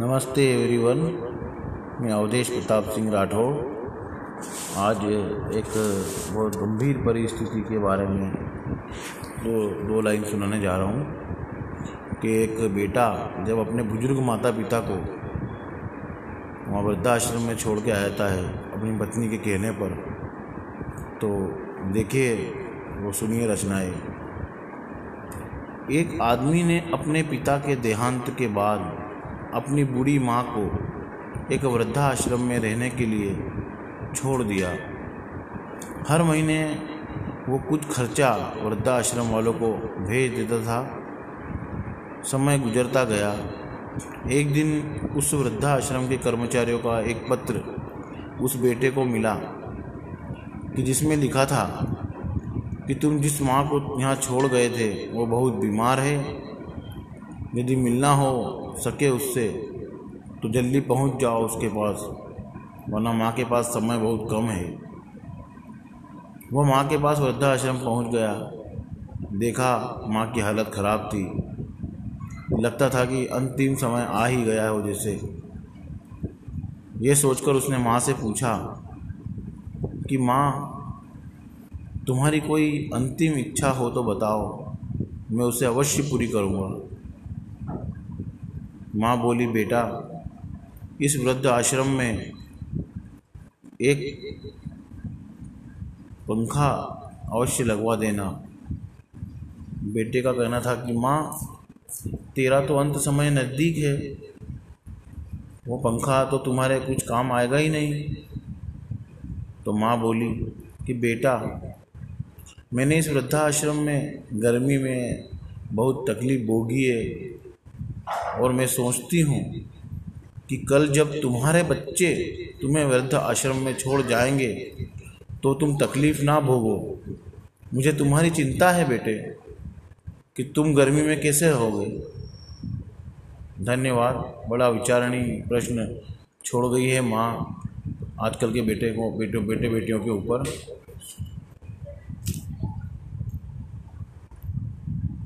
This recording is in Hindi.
नमस्ते एवरीवन, मैं अवधेश प्रताप सिंह राठौर। आज एक बहुत गंभीर परिस्थिति के बारे में दो दो लाइन सुनाने जा रहा हूँ कि एक बेटा जब अपने बुज़ुर्ग माता पिता को वहाँ वृद्धाश्रम में छोड़ के आता है अपनी पत्नी के कहने पर तो देखिए वो सुनिए रचनाएँ। एक आदमी ने अपने पिता के देहांत के बाद अपनी बूढ़ी माँ को एक वृद्धाश्रम में रहने के लिए छोड़ दिया। हर महीने वो कुछ खर्चा वृद्धाश्रम वालों को भेज देता था। समय गुजरता गया। एक दिन उस वृद्धाश्रम के कर्मचारियों का एक पत्र उस बेटे को मिला कि जिसमें लिखा था कि तुम जिस माँ को यहाँ छोड़ गए थे, वो बहुत बीमार है यदि मिलना हो सके उससे तो जल्दी पहुँच जाओ उसके पास, वरना माँ के पास समय बहुत कम है। वो माँ के पास वृद्धाश्रम पहुँच गया। देखा माँ की हालत ख़राब थी। लगता था कि अंतिम समय आ ही गया हो जैसे। ये सोचकर उसने माँ से पूछा कि, माँ, तुम्हारी कोई अंतिम इच्छा हो तो बताओ, मैं उसे अवश्य पूरी करूँगा। माँ बोली, बेटा, इस वृद्ध आश्रम में एक पंखा अवश्य लगवा देना। बेटे का कहना था कि, माँ, तेरा तो अंत समय नज़दीक है। वो पंखा तो तुम्हारे कुछ काम आएगा ही नहीं। तो माँ बोली कि, बेटा, मैंने इस वृद्धाश्रम में गर्मी में बहुत तकलीफ़ भोगी है। और मैं सोचती हूँ कि कल जब तुम्हारे बच्चे तुम्हें वृद्ध आश्रम में छोड़ जाएँगे तो तुम तकलीफ़ ना भोगो। मुझे तुम्हारी चिंता है बेटे, कि तुम गर्मी में कैसे रहोगे? धन्यवाद, बड़ा विचारणीय प्रश्न छोड़ गई है माँ, आजकल के बेटे को, बेटे बेटे बेटियों के ऊपर।